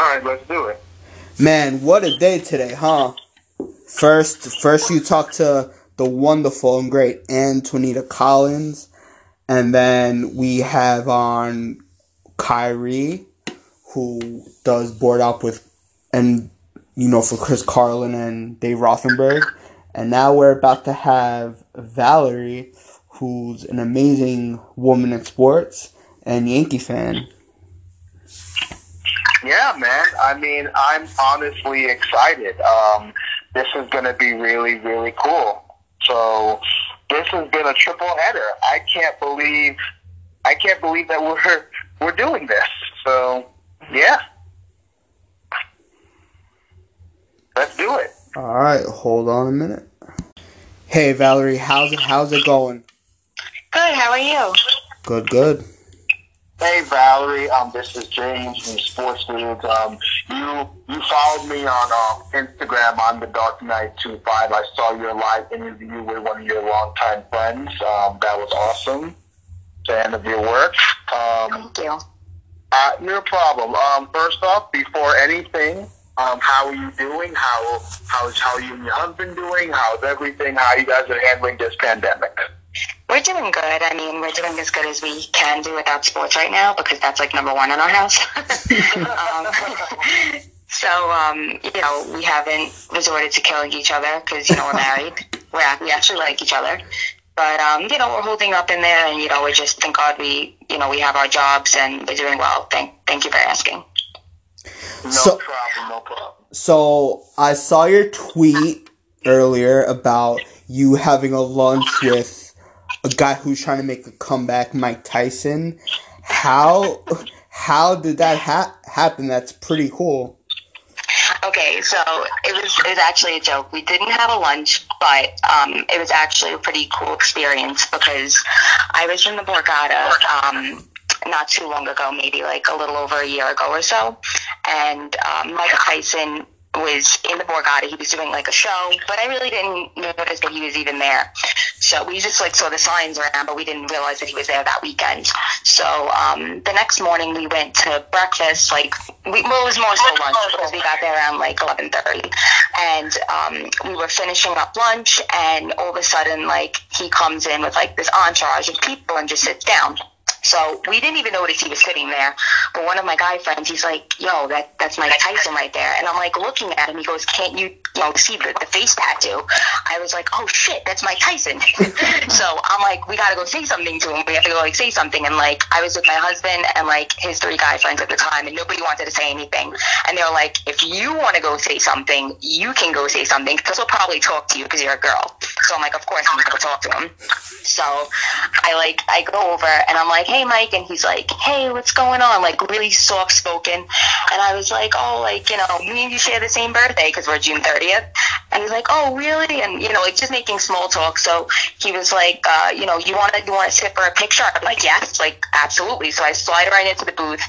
All right, let's do it. Man, what a day today, huh? First, first you talk to the wonderful and great Antonita Collins, and then we have on Kyrie, who does board up with, and you know for Chris Carlin and Dave Rothenberg, and now we're about to have Valerie, who's an amazing woman in sports and Yankee fan. Yeah, man. I mean, I'm honestly excited. Um, this is going to be really, really cool. So this has been a triple header. I can't believe, I can't believe that we're we're doing this. So yeah, let's do it. All right, hold on a minute. Hey Valerie, how's it how's it going? Good. How are you? Good, good. Hey Valerie, um, this is James from Sports News. Um, you you followed me on uh, Instagram on the Dark Knight Two Five. I saw your live interview with one of your longtime friends. Um, that was awesome. Fan of your work. Um, Thank you. uh, no problem. Um, first off, before anything, um, how are you doing? How how's how are you and your husband doing? How's everything? How you guys are handling this pandemic? We're doing good. I mean, we're doing as good as we can do without sports right now because that's like number one in our house. um, so, um, you know, we haven't resorted to killing each other because, you know, we're married. We're, we actually like each other. But, um, you know, we're holding up in there and, you know, we just, thank God we, you know, we have our jobs and we're doing well. Thank, thank you for asking. No So- problem. No problem. So I saw your tweet earlier about you having a lunch with a guy who's trying to make a comeback, Mike Tyson. How how did that ha- happen? That's pretty cool. Okay, so it was it was actually a joke. We didn't have a lunch, but um, it was actually a pretty cool experience because I was in the Borgata um, not too long ago, maybe like a little over a year ago or so, and um, Mike Tyson was in the Borgata. He was doing like a show, but I really didn't notice that he was even there. So we just like saw the signs around, but we didn't realize that he was there that weekend. So um, the next morning we went to breakfast. Like we, well, it was more so lunch because we got there around like eleven thirty, and um, we were finishing up lunch, and all of a sudden, like he comes in with like this entourage of people and just sits down. So we didn't even notice he was sitting there. But one of my guy friends, he's like, "Yo, that that's Mike Tyson right there." And I'm like looking at him. He goes, "Can't you, you know, see the, the face tattoo?" I was like, "Oh shit, that's Mike Tyson." so I'm like, "We gotta go say something to him. We have to go like say something." And like, I was with my husband and like his three guy friends at the time, and nobody wanted to say anything. And they were like, "If you want to go say something, you can go say something because we'll probably talk to you because you're a girl." So I'm like, "Of course I'm gonna go talk to him." So I like I go over and I'm like, "Hey, Mike," and he's like, "Hey, what's going on?" Like really soft spoken, and I was like, "Oh, like you know, me and you share the same birthday because we're June 30th." And he's like, "Oh, really?" And you know, like just making small talk. So he was like, uh, "You know, you want to you want to sit for a picture?" I'm like, "Yes, like absolutely." So I slide right into the booth.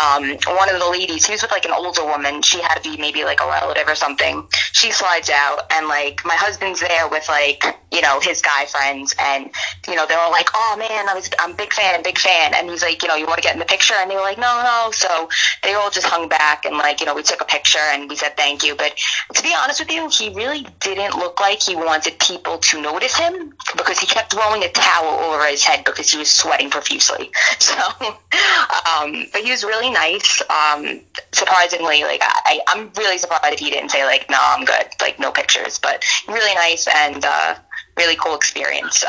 Um, one of the ladies, he was with like an older woman. She had to be maybe like a relative or something. She slides out, and like my husband's there with like you know his guy friends, and you know they were like, "Oh man, I was I'm a big fan, big fan," and he's like, "You know, you want to get in the picture?" And they were like, "No, no." So they all just hung back, and like you know we took a picture and we said thank you. But to be honest with you, he really didn't look like he wanted people to notice him because he kept throwing a towel over his head because he was sweating profusely. So, um, but he was really nice. Um, surprisingly, like I, I'm really surprised if he didn't say like, "No, I'm good," like no pictures. But really nice and uh, really cool experience. So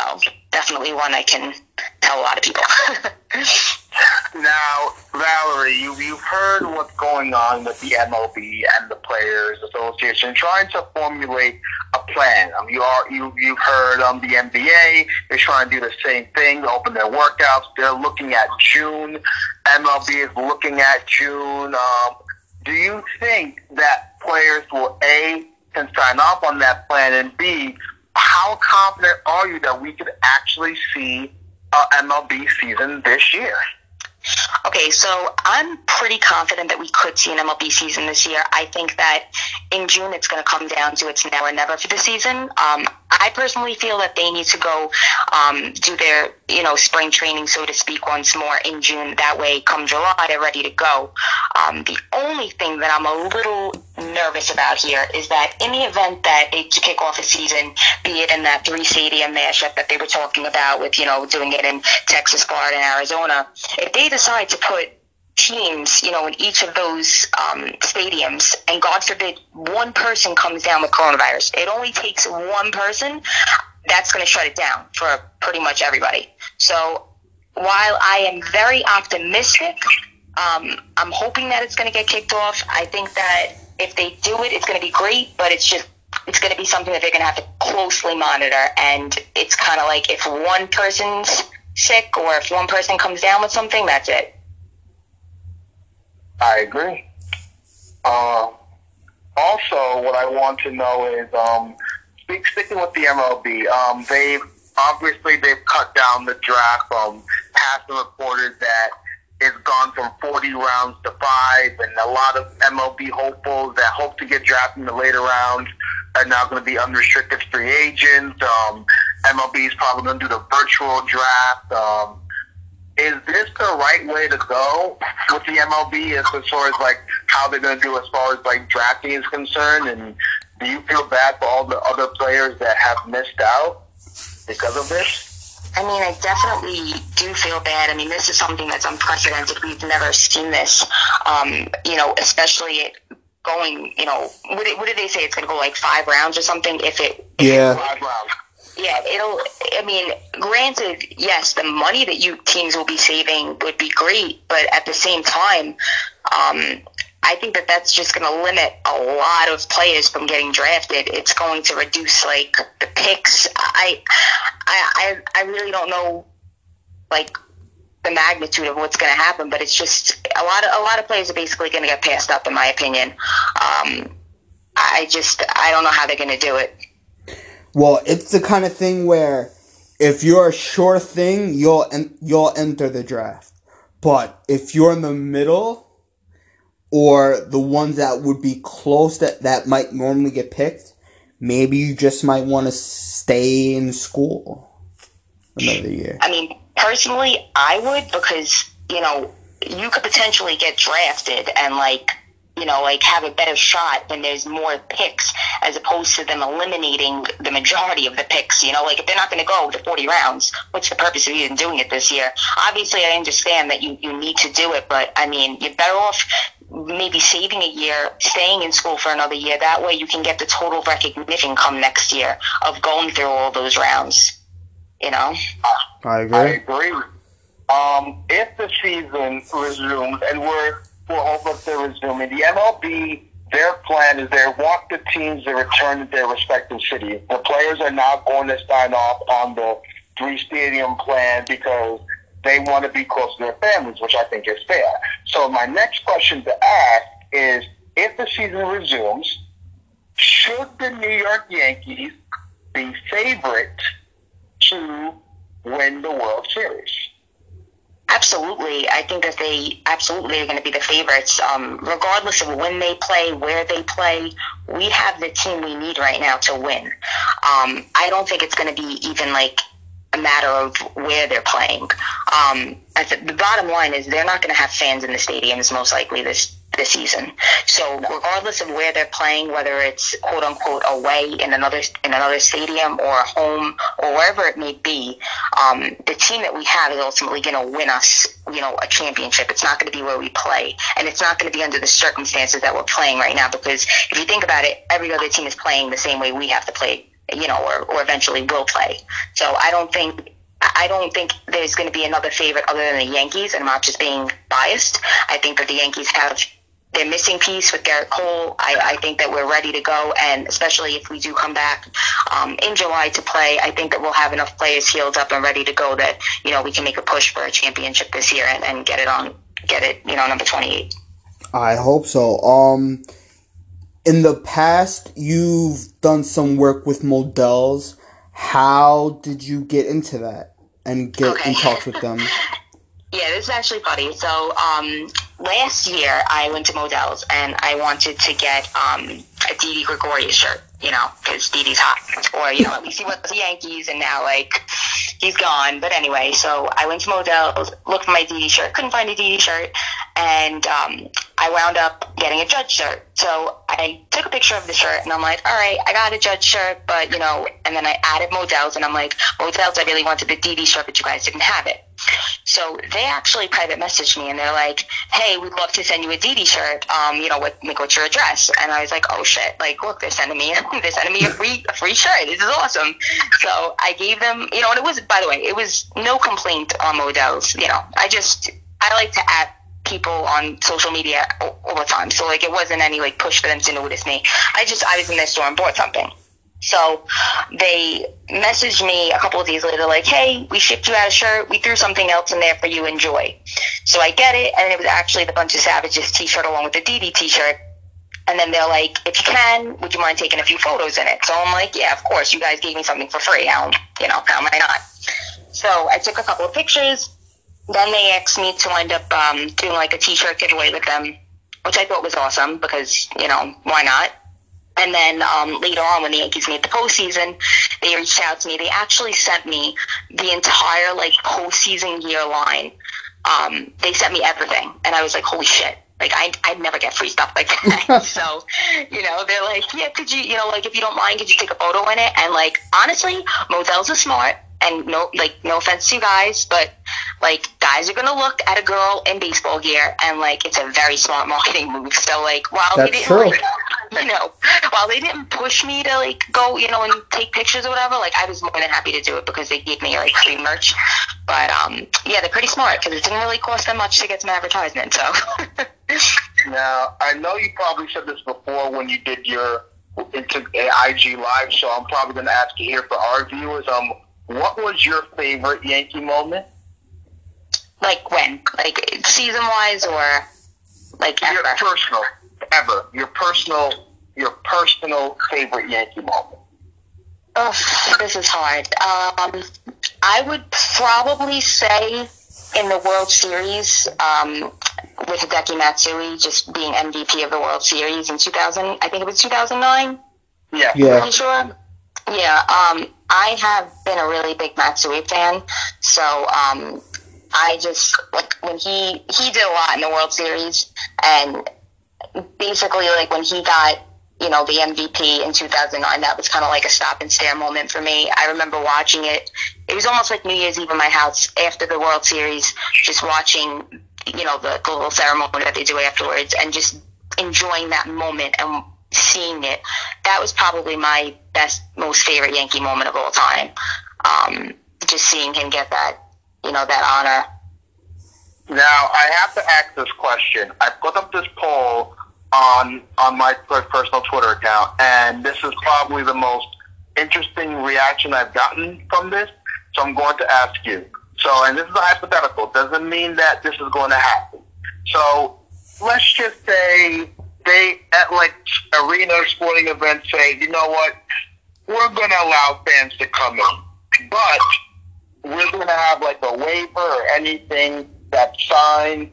definitely one I can tell a lot of people. Now, Valerie, you, you've heard what's going on with the MLB and the Players Association trying to formulate a plan. Um, you are you you've heard um the NBA they're trying to do the same thing, open their workouts. They're looking at June. MLB is looking at June. Um, do you think that players will a can sign off on that plan, and b how confident are you that we could actually see a MLB season this year? Okay, so I'm pretty confident that we could see an MLB season this year. I think that in June it's going to come down to it's now or never for the season. Um, I personally feel that they need to go um, do their, you know, spring training, so to speak, once more in June. That way, come July, they're ready to go. Um, the only thing that I'm a little nervous about here is that in the event that they kick off a season, be it in that three stadium mashup that they were talking about with, you know, doing it in Texas, Florida, and Arizona, if they decide to put teams, you know, in each of those um, stadiums, and God forbid one person comes down with coronavirus, it only takes one person. That's going to shut it down for pretty much everybody. So while I am very optimistic, um, I'm hoping that it's going to get kicked off. I think that if they do it, it's going to be great, but it's just it's going to be something that they're going to have to closely monitor. And it's kind of like if one person's sick or if one person comes down with something, that's it. I agree. Uh, also, what I want to know is, um, sticking with the MLB, um, they've obviously they've cut down the draft. from past reported that it's gone from 40 rounds to five, and a lot of MLB hopefuls that hope to get drafted in the later rounds are now going to be unrestricted free agents. Um, MLB is probably going to do the virtual draft. Um, is this the right way to go with the MLB as far as like how they're going to do as far as like drafting is concerned? And do you feel bad for all the other players that have missed out because of this? I mean, I definitely do feel bad. I mean, this is something that's unprecedented. We've never seen this. Um, you know, especially going. You know, what did, what did they say? It's going to go like five rounds or something. If it, if yeah. Yeah, it'll. I mean, granted, yes, the money that you teams will be saving would be great, but at the same time, um, I think that that's just going to limit a lot of players from getting drafted. It's going to reduce like the picks. I, I, I, I really don't know, like the magnitude of what's going to happen, but it's just a lot of a lot of players are basically going to get passed up, in my opinion. Um, I just I don't know how they're going to do it. Well, it's the kind of thing where if you're a sure thing, you'll en- you'll enter the draft. But if you're in the middle or the ones that would be close that that might normally get picked, maybe you just might want to stay in school another year. I mean, personally, I would because you know you could potentially get drafted and like you know, like have a better shot when there's more picks as opposed to them eliminating the majority of the picks. You know, like if they're not going to go to 40 rounds, what's the purpose of even doing it this year? Obviously, I understand that you, you need to do it, but I mean, you're better off maybe saving a year, staying in school for another year. That way you can get the total recognition come next year of going through all those rounds. You know? I agree. I agree. Um, if the season resumes, and we're will hope to resume. The MLB, their plan is they want the teams to return to their respective cities. The players are not going to sign off on the three stadium plan because they want to be close to their families, which I think is fair. So my next question to ask is, if the season resumes, should the New York Yankees be favorite to win the World Series? Absolutely. I think that they absolutely are going to be the favorites. Um, regardless of when they play, where they play, we have the team we need right now to win. Um, I don't think it's going to be even like a matter of where they're playing. Um, the, bottom line is they're not going to have fans in the stadiums most likely this this season. So regardless of where they're playing, whether it's quote unquote away in another in another stadium or home or wherever it may be, um, the team that we have is ultimately going to win us, you know, a championship. It's not going to be where we play, and it's not going to be under the circumstances that we're playing right now. Because if you think about it, every other team is playing the same way we have to play you know, or, or eventually will play. So I don't think I don't think there's going to be another favorite other than the Yankees. And I'm not just being biased. I think that the Yankees have their missing piece with Gerrit Cole. I, I think that we're ready to go, and especially if we do come back um, in July to play, I think that we'll have enough players healed up and ready to go that you know we can make a push for a championship this year and, and get it on, get it you know number twenty eight. I hope so. Um, in the past, you've done some work with Modell's. How did you get into that and get Okay. in touch with them? Yeah, this is actually funny. So, um, last year I went to Modell's and I wanted to get um, a Didi Gregorius shirt, you know, because Didi's hot. Or, you know, at least he was the Yankees and now, like, he's gone. But anyway, so I went to Modell's, looked for my Didi shirt, couldn't find a Didi shirt, and um, I wound up getting a Judge shirt. So I took a picture of the shirt and I'm like, all right, I got a Judge shirt, but, you know, and then I added Modell's and I'm like, Modell's, I really wanted the Didi shirt, but you guys didn't have it. So they actually private messaged me and they're like, "Hey, we'd love to send you a Didi shirt. Um, you know, what, like, what's your address?" And I was like, "Oh shit! Like, look, they're sending me they're sending me a free a free shirt. This is awesome." So I gave them, you know, and it was by the way, it was no complaint on Modell's. You know, I just I like to add people on social media all the time. So like, it wasn't any like push for them to notice me. I just I was in their store and bought something. So they messaged me a couple of days later, like, hey, we shipped you out a shirt. We threw something else in there for you. Enjoy. So I get it. And it was actually the Bunch of Savages t shirt along with the Didi t shirt. And then they're like, if you can, would you mind taking a few photos in it? So I'm like, yeah, of course. You guys gave me something for free. How, you know, how am I not? So I took a couple of pictures. Then they asked me to end up um, doing like a t-shirt giveaway with them, which I thought was awesome because, you know, why not? And then um, later on, when the Yankees made the postseason, they reached out to me. They actually sent me the entire like postseason year line. Um, they sent me everything, and I was like, "Holy shit!" Like I I never get free stuff like that. so, you know, they're like, "Yeah, could you, you know, like if you don't mind, could you take a photo in it?" And like honestly, Modell's are smart and no like no offense to you guys, but like guys are gonna look at a girl in baseball gear and like it's a very smart marketing move. So like while That's they didn't true. like you know while they didn't push me to like go you know and take pictures or whatever, like I was more than happy to do it because they gave me like free merch. But um yeah, they're pretty smart because it didn't really cost them much to get some advertisement. So Now, I know you probably said this before when you did your into a IG live show. I'm probably going to ask you here for our viewers. Um, what was your favorite Yankee moment? like when like season wise or like ever? Your personal, ever. Your personal, your personal favorite Yankee moment. Ugh, this is hard. Um, I would probably say in the World Series um, with Hideki Matsui just being MVP of the World Series in 2000. I think it was 2009. Yeah. Yeah. Pretty sure. Yeah. Um, I have been a really big Matsui fan, so um, I just like when he he did a lot in the World Series, and basically like when he got you know the MVP in 2009, that was kind of like a stop and stare moment for me. I remember watching it. It was almost like New Year's Eve in my house after the World Series, just watching you know the, the little ceremony that they do afterwards, and just enjoying that moment and seeing it. That was probably my best, most favorite Yankee moment of all time. Um, just seeing him get that, you know, that honor. Now I have to ask this question. I put up this poll on on my personal Twitter account, and this is probably the most interesting reaction I've gotten from this. So I'm going to ask you. So, and this is a hypothetical. Doesn't mean that this is going to happen. So let's just say they at like arena sporting events say, you know what, we're going to allow fans to come in, but we're going to have like a waiver or anything that sign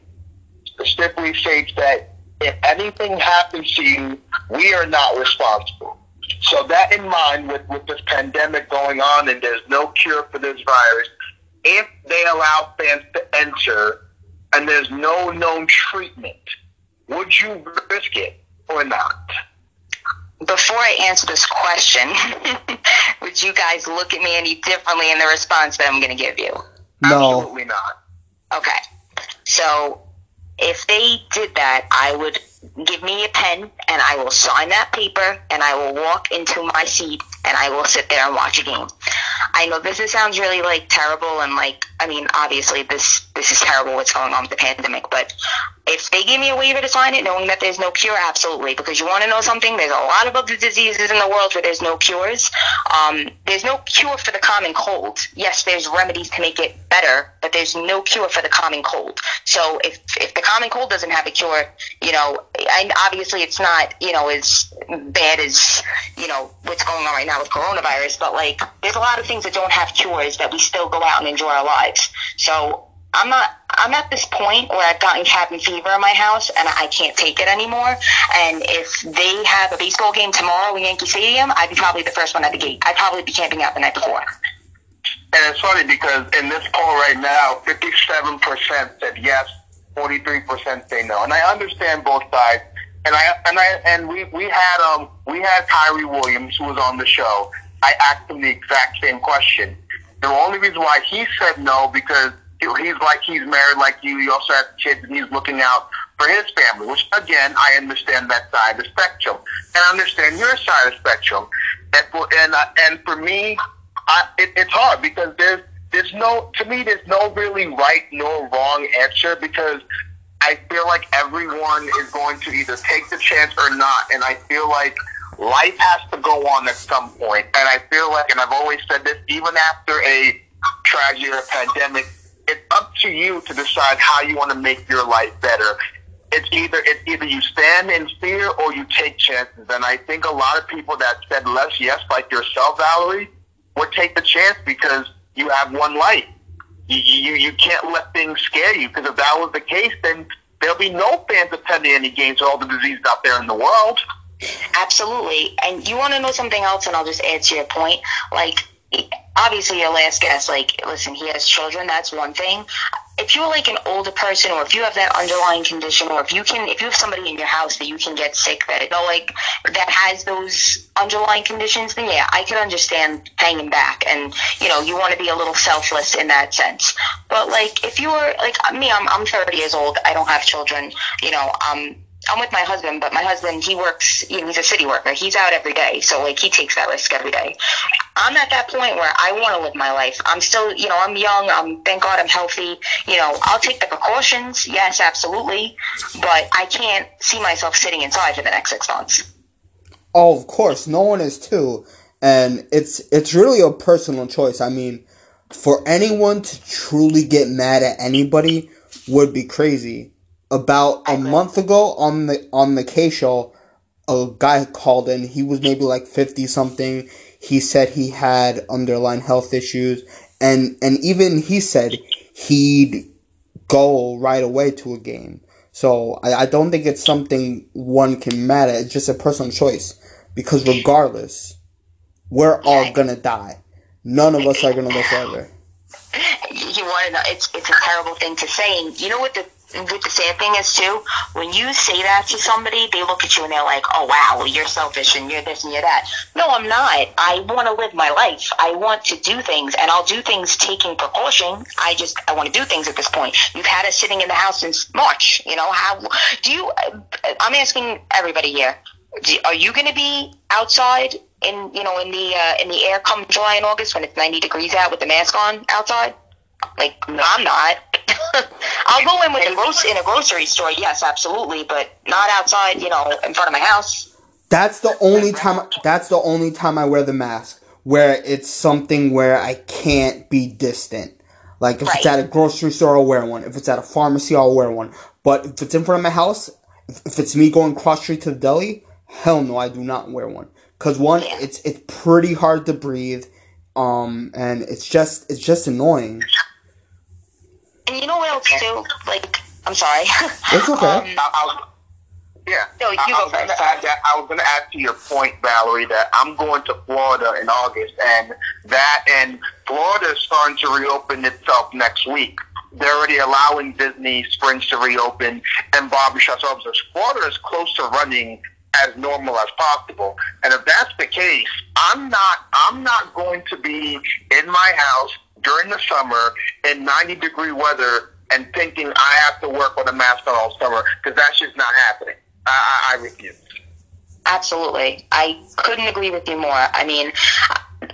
specifically states that if anything happens to you, we are not responsible. So that in mind, with, with this pandemic going on and there's no cure for this virus, if they allow fans to enter and there's no known treatment, would you risk it or not? Before I answer this question, would you guys look at me any differently in the response that I'm going to give you? No. Absolutely not. Okay. So if they did that, I would give me a pen and I will sign that paper and I will walk into my seat and I will sit there and watch a game. I know this sounds really like terrible and like I mean obviously this this is terrible what's going on with the pandemic, but if they give me a waiver to sign it knowing that there's no cure, absolutely. Because you want to know something? There's a lot of other diseases in the world where there's no cures. Um, there's no cure for the common cold. Yes, there's remedies to make it better, but there's no cure for the common cold. So if if the common cold doesn't have a cure, you know, and obviously it's not, you know, as bad as, you know, what's going on right now with coronavirus, but like there's a lot of things that don't have cures that we still go out and enjoy our lives. So I'm not I'm at this point where I've gotten cabin fever in my house and I can't take it anymore. And if they have a baseball game tomorrow in Yankee Stadium, I'd be probably the first one at the gate. I'd probably be camping out the night before. And it's funny because in this poll right now, 57% said yes, 43% say no. And I understand both sides. And I and I and we we had um we had Kyrie Williams who was on the show. I asked him the exact same question. The only reason why he said no because he's like he's married like you. He also has kids and he's looking out for his family. Which again, I understand that side of the spectrum, and I understand your side of the spectrum. And for and uh, and for me, I, it, it's hard because there's there's no to me there's no really right nor wrong answer because I feel like everyone is going to either take the chance or not, and I feel like life has to go on at some point. And I feel like, and I've always said this, even after a tragedy or a pandemic, it's up to you to decide how you want to make your life better. It's either it's either you stand in fear or you take chances. And I think a lot of people that said less yes, like yourself, Valerie, would take the chance because you have one life. You, you, you can't let things scare you because if that was the case, then there'll be no fans attending any games with all the disease out there in the world. Absolutely. And you want to know something else, and I'll just add to your point. Like, obviously, last guest, like, listen, he has children. That's one thing. If you're like an older person, or if you have that underlying condition, or if you can, if you have somebody in your house that you can get sick, that you know, like that has those underlying conditions, then yeah, I can understand hanging back, and you know, you want to be a little selfless in that sense. But like, if you are like me, I'm I'm 30 years old. I don't have children. You know, um I'm with my husband, but my husband he works. You know, he's a city worker. He's out every day, so like he takes that risk every day. I'm at that point where I want to live my life. I'm still, you know, I'm young. I'm thank God I'm healthy. You know, I'll take the precautions. Yes, absolutely, but I can't see myself sitting inside for the next six months. Oh, of course, no one is too, and it's it's really a personal choice. I mean, for anyone to truly get mad at anybody would be crazy about a month ago on the on the K show, a guy called in. He was maybe like fifty something. He said he had underlying health issues, and and even he said he'd go right away to a game. So I, I don't think it's something one can matter. It's just a personal choice because regardless, we're all gonna die. None of us are gonna live forever. You want to know? It's it's a terrible thing to say. And you know what the with the sad thing is too, when you say that to somebody, they look at you and they're like, "Oh wow, you're selfish and you're this and you're that." No, I'm not. I want to live my life. I want to do things, and I'll do things taking precaution. I just I want to do things at this point. You've had us sitting in the house since March. You know how do you? I'm asking everybody here. Are you going to be outside in you know in the uh, in the air come July and August when it's 90 degrees out with the mask on outside? Like no, I'm not. I'll go in with a grocery in a grocery store, yes, absolutely, but not outside, you know, in front of my house. That's the only time. That's the only time I wear the mask, where it's something where I can't be distant. Like if right. it's at a grocery store, I'll wear one. If it's at a pharmacy, I'll wear one. But if it's in front of my house, if it's me going cross street to the deli, hell no, I do not wear one. Cause one, yeah. it's it's pretty hard to breathe, um, and it's just it's just annoying. And you know what else too? Like, I'm sorry. It's okay. um, I, I, yeah. No, you I, go I first. That, I was going to add to your point, Valerie, that I'm going to Florida in August, and that and Florida is starting to reopen itself next week. They're already allowing Disney Springs to reopen and barbershops. So Florida is close to running as normal as possible. And if that's the case, I'm not I'm not going to be in my house during the summer in 90 degree weather and thinking I have to work with a mask on all summer because that's just not happening. I, I, I refuse. Absolutely. I couldn't agree with you more. I mean,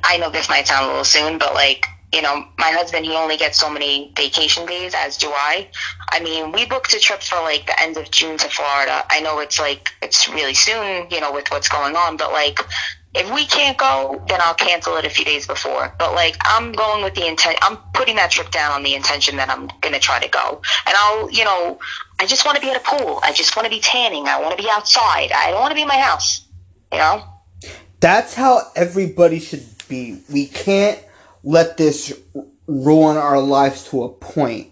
I know this might sound a little soon, but like, you know, my husband, he only gets so many vacation days, as do I. I mean, we booked a trip for like the end of June to Florida. I know it's like, it's really soon, you know, with what's going on, but like, if we can't go, then I'll cancel it a few days before. But like, I'm going with the intent. I'm putting that trip down on the intention that I'm gonna try to go. And I'll, you know, I just want to be at a pool. I just want to be tanning. I want to be outside. I don't want to be in my house. You know. That's how everybody should be. We can't let this ruin our lives to a point.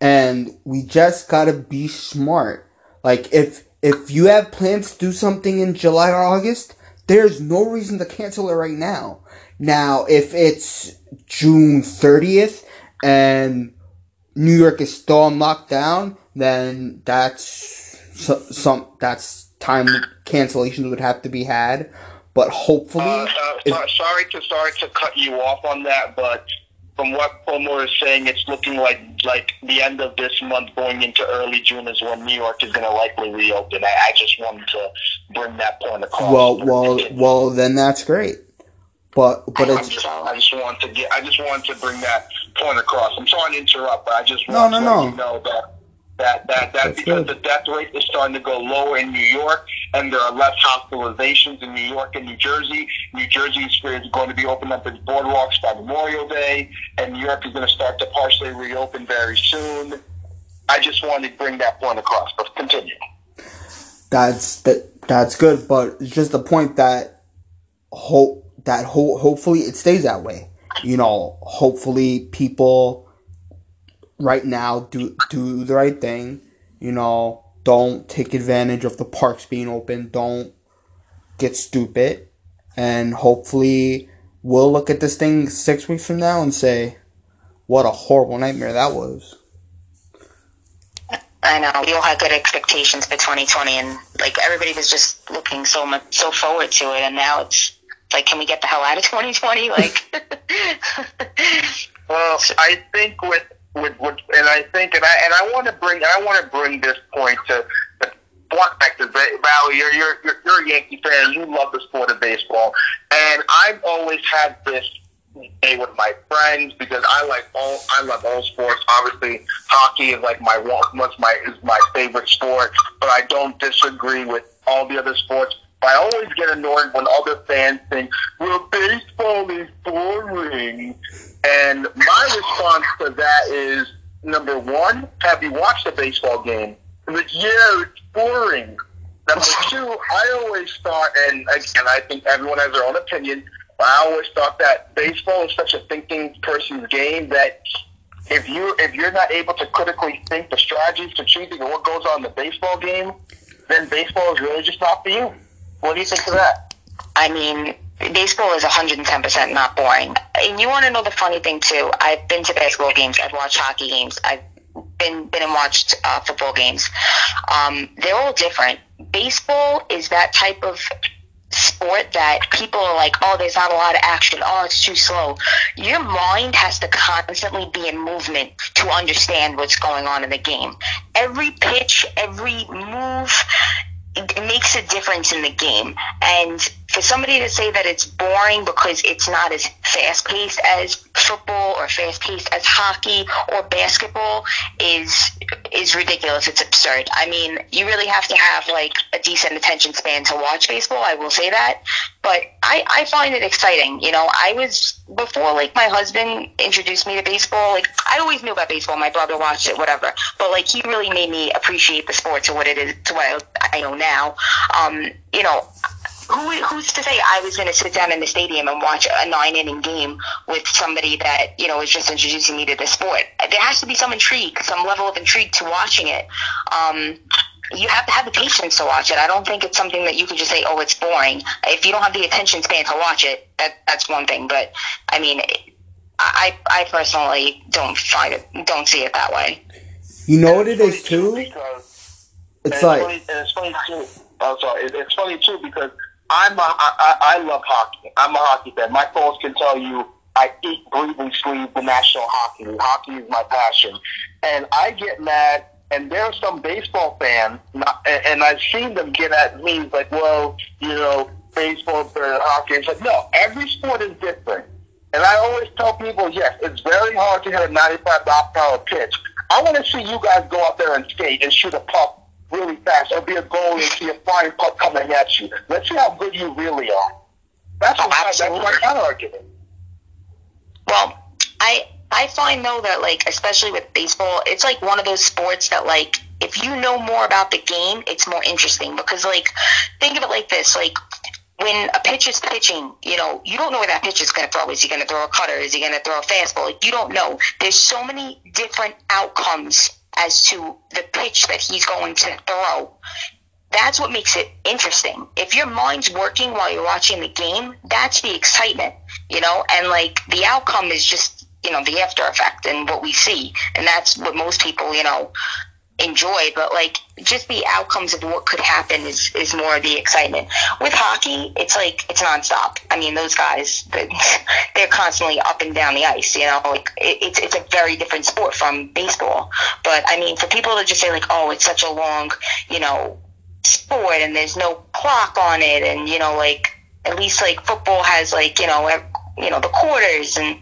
and we just gotta be smart. Like if if you have plans to do something in July or August, there's no reason to cancel it right now. Now, if it's June 30th and New York is still on lockdown, then that's some that's time cancellations would have to be had. But hopefully, uh, uh, sorry to sorry to cut you off on that, but from what Cuomo is saying, it's looking like like the end of this month, going into early June, is when New York is going to likely reopen. I, I, just wanted to bring that point across. Well, well, well, then that's great. But but I it's. Just, I just want to get. I just wanted to bring that point across. I'm sorry to interrupt, but I just want no, no, to no. let you know that that that that because good. the death rate is starting to go lower in New York, and there are less hospitalizations in New York and New Jersey. New Jersey is going to be opening up its boardwalks by Memorial Day, and New York is going to start to partially reopen very soon. I just wanted to bring that point across, but continue. That's that. That's good, but it's just the point that hope that ho- hopefully it stays that way. You know, hopefully people right now do do the right thing. You know, don't take advantage of the parks being open. Don't get stupid. And hopefully we'll look at this thing six weeks from now and say, what a horrible nightmare that was. I know we all had good expectations for 2020, and like everybody was just looking so much so forward to it, and now it's like, can we get the hell out of 2020? Like, well, I think with with, with and I think and I and I want to bring I want to bring this point to the fact that Valley, you're, you're you're a Yankee fan. You love the sport of baseball, and I've always had this day with my friends because I like all I love all sports. Obviously, hockey is like my one my is my favorite sport, but I don't disagree with all the other sports. I always get annoyed when other fans think, well, baseball is boring. And my response to that is, number one, have you watched a baseball game? Like, yeah, it's boring. Number two, I always thought, and again, I think everyone has their own opinion, but I always thought that baseball is such a thinking person's game that if you if you're not able to critically think the strategies to choosing what goes on in the baseball game, then baseball is really just not for you. What do you think of that? I mean, baseball is 110% not boring. And you want to know the funny thing too? I've been to basketball games. I've watched hockey games. I've been been and watched uh, football games. Um, they're all different. Baseball is that type of sport that people are like, oh, there's not a lot of action. Oh, it's too slow. Your mind has to constantly be in movement to understand what's going on in the game. Every pitch, every move, it makes a difference in the game. And for somebody to say that it's boring because it's not as fast paced as football or fast paced as hockey or basketball is is ridiculous. It's absurd. I mean, you really have to have like a decent attention span to watch baseball. I will say that, but I I find it exciting. You know, I was before like my husband introduced me to baseball. Like I always knew about baseball. My brother watched it, whatever. But like he really made me appreciate the sport to what it is to what I, I know now. Um, you know, who, who's to say I was going to sit down in the stadium and watch a nine inning game with somebody that, you know, is just introducing me to the sport? There has to be some intrigue, some level of intrigue to watching it. Um, you have to have the patience to watch it. I don't think it's something that you can just say, oh, it's boring. If you don't have the attention span to watch it, that, that's one thing. But, I mean, I, I personally don't find it, don't see it that way. You know what it is, too? It's like. Funny, it's funny, too. Oh, sorry. It's funny, too, because I'm a, I, I love hockey. I'm a hockey fan. My folks can tell you I eat, breathe, and sleep the National Hockey. Hockey is my passion. And I get mad, and there are some baseball fans, and, I've seen them get at me like, well, you know, baseball for hockey. It's like, no, every sport is different. And I always tell people, yes, it's very hard to hit a 95 mile per hour pitch. I want to see you guys go out there and skate and shoot a puck really fast or be a goal and see a flying puck coming at you. Let's see how good you really are. That's oh, what, that's my counter argument. Well, I I find though that like especially with baseball, it's like one of those sports that like if you know more about the game, it's more interesting because like think of it like this, like when a pitcher's pitching, you know, you don't know where that pitcher's going to throw. Is he going to throw a cutter? Is he going to throw a fastball? You don't know. There's so many different outcomes as to the pitch that he's going to throw. That's what makes it interesting. If your mind's working while you're watching the game, that's the excitement, you know, and like the outcome is just, you know, the after effect and what we see. And that's what most people, you know, enjoy, but like just the outcomes of what could happen is, is more the excitement. With hockey, it's like it's nonstop. I mean, those guys, they're constantly up and down the ice. You know, like it's it's a very different sport from baseball. But I mean, for people to just say like, oh, it's such a long, you know, sport and there's no clock on it, and you know, like at least like football has like you know, you know the quarters and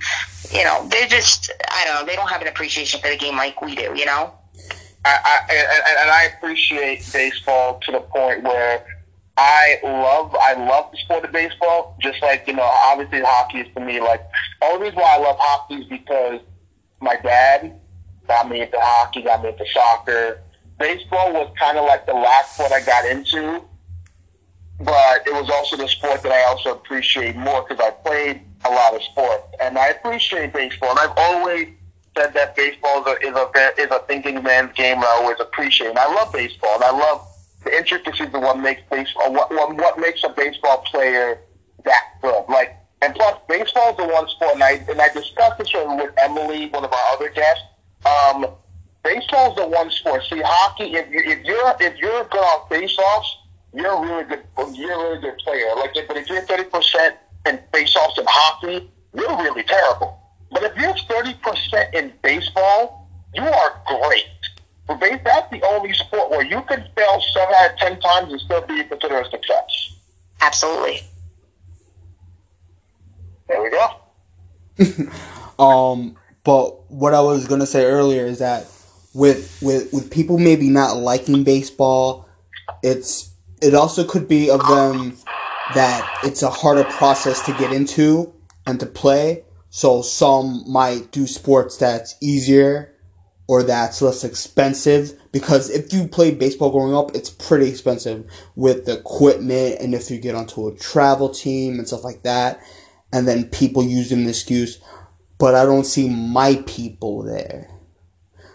you know they're just I don't know they don't have an appreciation for the game like we do. You know. I, I and, and I appreciate baseball to the point where I love I love the sport of baseball. Just like you know, obviously hockey is to me like the only reason why I love hockey is because my dad got me into hockey, got me into soccer. Baseball was kind of like the last sport I got into, but it was also the sport that I also appreciate more because I played a lot of sports and I appreciate baseball. And I've always said that baseball is a, is a, is a thinking man's game I always appreciate. And I love baseball, and I love the intricacies of what makes baseball, what, what, what makes a baseball player that good. Like, and plus, baseball is the one sport, and I, and I discussed this with Emily, one of our other guests. Um, baseball is the one sport. See, hockey, if, you, if you're if you're good on face-offs, you're a really good you're a really good player. Like, but if you're thirty percent in face-offs in hockey, you're really terrible. But if you're 30% in baseball, you are great. For base, that's the only sport where you can fail seven out of ten times and still be considered a success. Absolutely. There we go. um, but what I was gonna say earlier is that with with with people maybe not liking baseball, it's it also could be of them that it's a harder process to get into and to play so some might do sports that's easier or that's less expensive because if you played baseball growing up, it's pretty expensive with the equipment and if you get onto a travel team and stuff like that. And then people using the excuse, but I don't see my people there.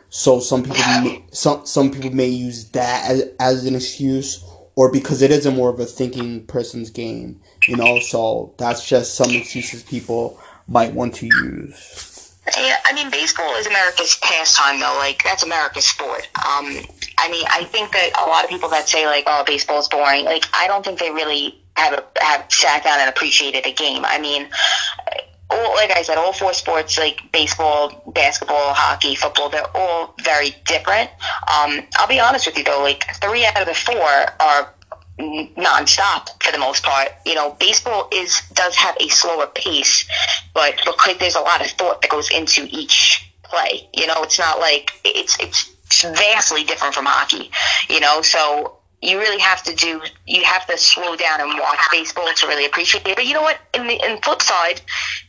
So some people may, some some people may use that as, as an excuse or because it is a more of a thinking person's game, you know. So that's just some excuses people might want to use? Yeah, I mean, baseball is America's pastime, though. Like that's America's sport. Um, I mean, I think that a lot of people that say like, "Oh, baseball is boring," like I don't think they really have a, have sat down and appreciated a game. I mean, all, like I said, all four sports, like baseball, basketball, hockey, football, they're all very different. Um, I'll be honest with you though, like three out of the four are nonstop for the most part. You know, baseball is does have a slower pace, but because there's a lot of thought that goes into each play. You know, it's not like it's it's vastly different from hockey. You know, so you really have to do you have to slow down and watch baseball to really appreciate it. But you know what? In the in flip side,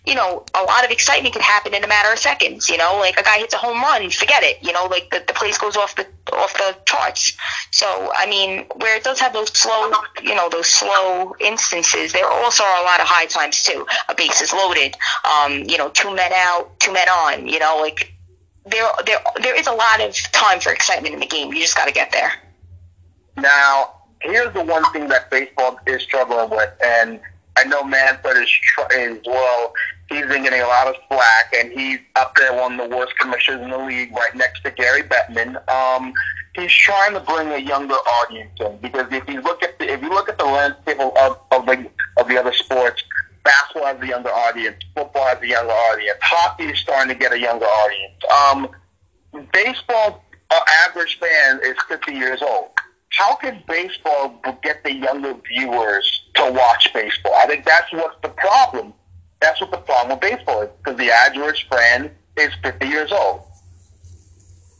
you know, a lot of excitement can happen in a matter of seconds. You know, like a guy hits a home run, forget it. You know, like the, the place goes off the off the charts. So I mean, where it does have those slow, you know, those slow instances, there also are a lot of high times too. A base is loaded. Um, you know, two men out, two men on. You know, like there there there is a lot of time for excitement in the game. You just got to get there. Now, here's the one thing that baseball is struggling with, and I know Manfred is, is well. He's been getting a lot of slack, and he's up there one of the worst commissioners in the league, right next to Gary Bettman. Um, he's trying to bring a younger audience in because if you look at the, if you look at the landscape of, of the of the other sports, basketball has a younger audience, football has a younger audience, hockey is starting to get a younger audience. Um, baseball uh, average fan is 50 years old how can baseball get the younger viewers to watch baseball? I think that's what's the problem. That's what the problem with baseball is because the average fan is 50 years old.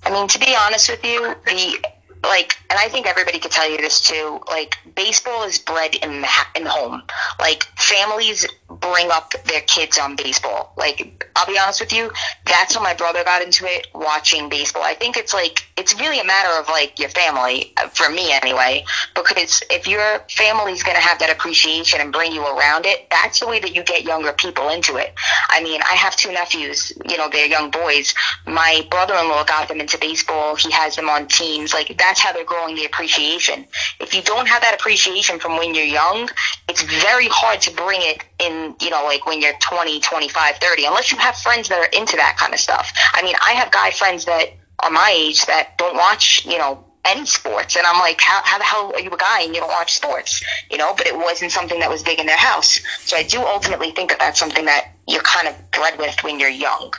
I mean, to be honest with you, the like, and I think everybody could tell you this too. Like, baseball is bred in the in the home. Like, families bring up their kids on baseball. Like, I'll be honest with you, that's when my brother got into it, watching baseball. I think it's like it's really a matter of like your family, uh, for me anyway. Because if your family's gonna have that appreciation and bring you around it, that's the way that you get younger people into it. I mean, I have two nephews. You know, they're young boys. My brother-in-law got them into baseball. He has them on teams. Like, that's how they're growing the appreciation. If you don't have that appreciation from when you're young, it's very hard to bring it in, you know, like when you're 20, 25, 30, unless you have friends that are into that kind of stuff. I mean, I have guy friends that are my age that don't watch, you know, any sports. And I'm like, how, how the hell are you a guy and you don't watch sports? You know, but it wasn't something that was big in their house. So I do ultimately think that that's something that you're kind of bred with when you're young.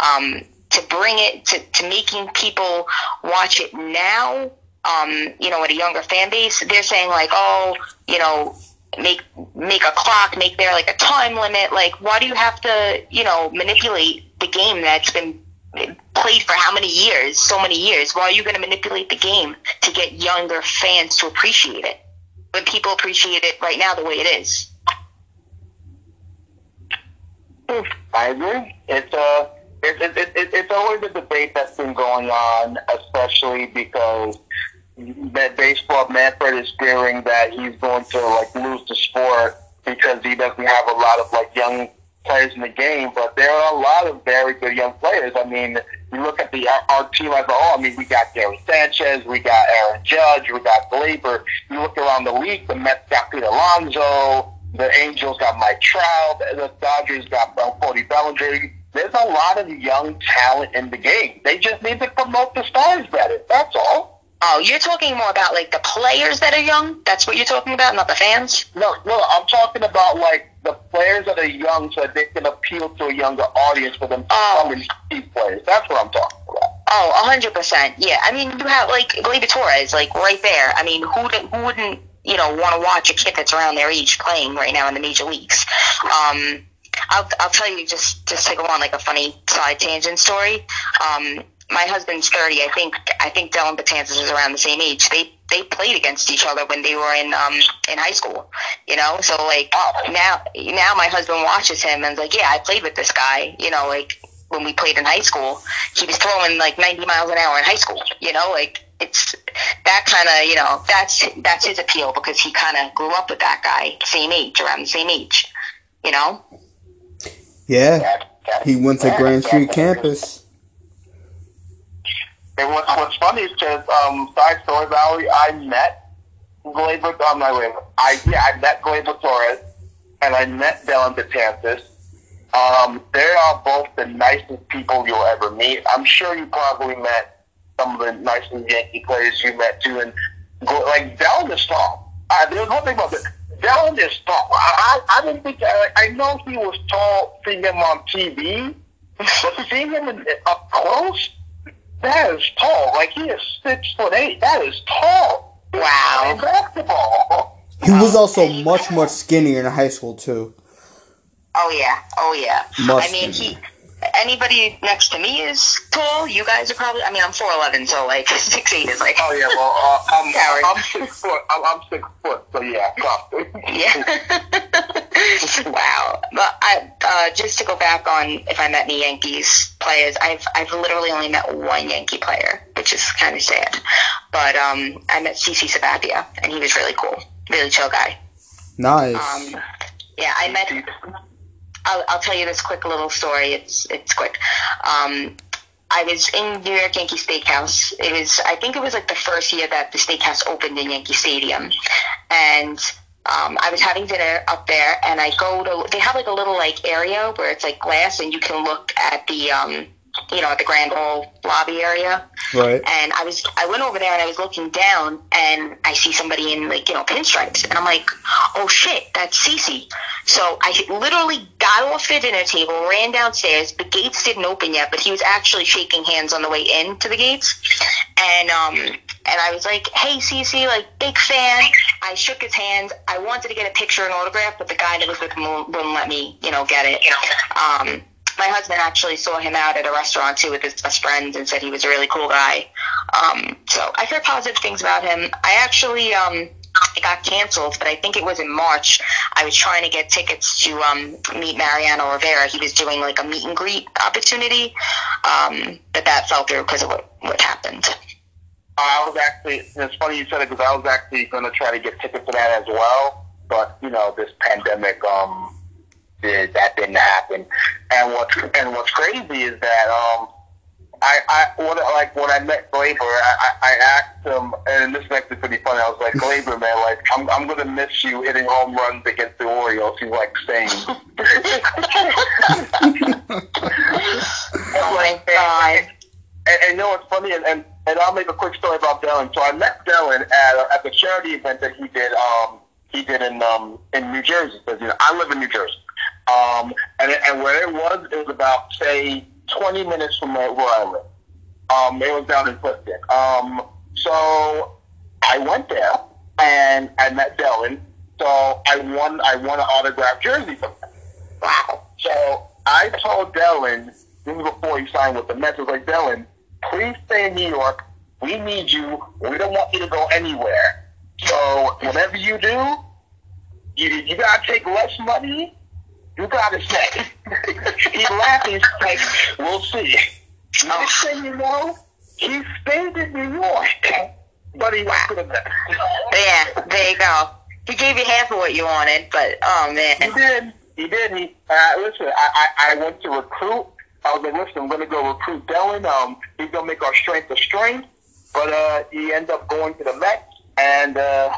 Um, to bring it to, to making people watch it now, um, you know, at a younger fan base, they're saying like, oh, you know, make make a clock, make there like a time limit. Like, why do you have to, you know, manipulate the game that's been played for how many years, so many years? Why are you going to manipulate the game to get younger fans to appreciate it when people appreciate it right now the way it is? I agree. It's uh, a it, it, it, it's always a debate that's been going on, especially because that baseball Manfred is fearing that he's going to like lose the sport because he doesn't have a lot of like young players in the game. But there are a lot of very good young players. I mean, you look at the our team as a whole. I mean, we got Gary Sanchez, we got Aaron Judge, we got Gleyber. You look around the league, the Mets got Pete Alonso, the Angels got Mike Trout, the Dodgers got uh, Cody Bellinger. There's a lot of young talent in the game. They just need to promote the stars better. That's all. Oh, you're talking more about like the players that are young. That's what you're talking about, not the fans. No, no, I'm talking about like the players that are young, so that they can appeal to a younger audience for them to Oh. come and see players. That's what I'm talking about. Oh, a hundred percent. Yeah, I mean, you have like Gleyber Torres, like right there. I mean, who did, who wouldn't you know want to watch a kid that's around their age playing right now in the major leagues? Um, I'll I'll tell you just just to go on like a funny side tangent story. Um, my husband's thirty. I think I think Dellin Betances is around the same age. They they played against each other when they were in um in high school. You know, so like now now my husband watches him and is like, yeah, I played with this guy. You know, like when we played in high school, he was throwing like 90 miles an hour in high school. You know, like it's that kind of you know that's that's his appeal because he kind of grew up with that guy, same age, around the same age. You know. Yeah, he went to Grand Street campus. And what's, what's funny is because, um, side story, Valerie, I met Gleyber, um, no, wait, I, yeah, I met Gleyber Torres, and I met Dellin Betances. Um, they are both the nicest people you'll ever meet. I'm sure you probably met some of the nicest Yankee players you met too, and go, like Dellin is tall. Uh, there's one thing about this. Dellin is tall. I, I, I didn't think I, I know he was tall seeing him on TV, but seeing him in, up close, that is tall. Like he is six foot eight. That is tall. Wow. Playing basketball. He was also much much skinnier in high school too. Oh yeah. Oh yeah. Must I mean, be. he. Anybody next to me is tall. You guys are probably. I mean, I'm four eleven, so like six eight is like. Oh yeah. Well, uh, I'm, Coward. I'm six foot. I'm, I'm six foot. So yeah. Yeah. wow. But I uh, just to go back on if I met any Yankees players, I've I've literally only met one Yankee player, which is kind of sad. But um, I met CC Sabathia, and he was really cool, really chill guy. Nice. Um, yeah, I met. I'll, I'll tell you this quick little story. It's it's quick. Um, I was in New York Yankee Steakhouse. It was I think it was like the first year that the steakhouse opened in Yankee Stadium, and um, I was having dinner up there, and I go to they have like a little like area where it's like glass, and you can look at the um, you know at the Grand Hall lobby area. right. And I was, I went over there and I was looking down and I see somebody in like, you know, pinstripes. And I'm like, oh shit, that's CC. So I literally got off the dinner table, ran downstairs. The gates didn't open yet, but he was actually shaking hands on the way into the gates. And, um, and I was like, hey CC, like big fan. I shook his hand. I wanted to get a picture and autograph, but the guy that was with him wouldn't wouldn't let me, you know, get it. You know, Um, my husband actually saw him out at a restaurant too with his best friends and said he was a really cool guy. Um, so I've heard positive things about him. I actually um, it got canceled, but I think it was in March. I was trying to get tickets to um, meet Mariano Rivera. He was doing like a meet and greet opportunity, um, but that fell through because of what, what happened. I was actually, it's funny you said it because I was actually going to try to get tickets to that as well, but, you know, this pandemic, um, did, that didn't happen. And what's, and what's crazy is that, um, I, I when, like when I met Gleyber, I, I asked him, and this is actually pretty funny. I was like, Gleyber, man, like I'm, I'm gonna miss you hitting home runs against the Orioles. He's like, same. oh my god! And, and you know what's funny, and, and and I'll make a quick story about Dellin. So I met Dellin at at the charity event that he did. Um, he did in um in New Jersey because you know I live in New Jersey. Um, and and where it was, it was about say 20 minutes from where, I live. Um, it was down in Clifton. Um, so I went there and I met Dellin. So I won. I won an autographed jersey from him. Wow. So I told Dellin even before he signed with the Mets, I was like, Dellin, please stay in New York. We need you. We don't want you to go anywhere. So whatever you do, you you gotta take less money you gotta say. he laughed. He's like, "We'll see." Next thing you know, he stayed in New York, but he went to the Mets. Yeah, there you go. He gave you half of what you wanted, but oh man, he did. He did. He uh, listen. I, I I went to recruit. I was like, listen, I'm gonna go recruit Dellin. Um, he's gonna make our strength a strength. But uh, he ended up going to the Mets, and uh,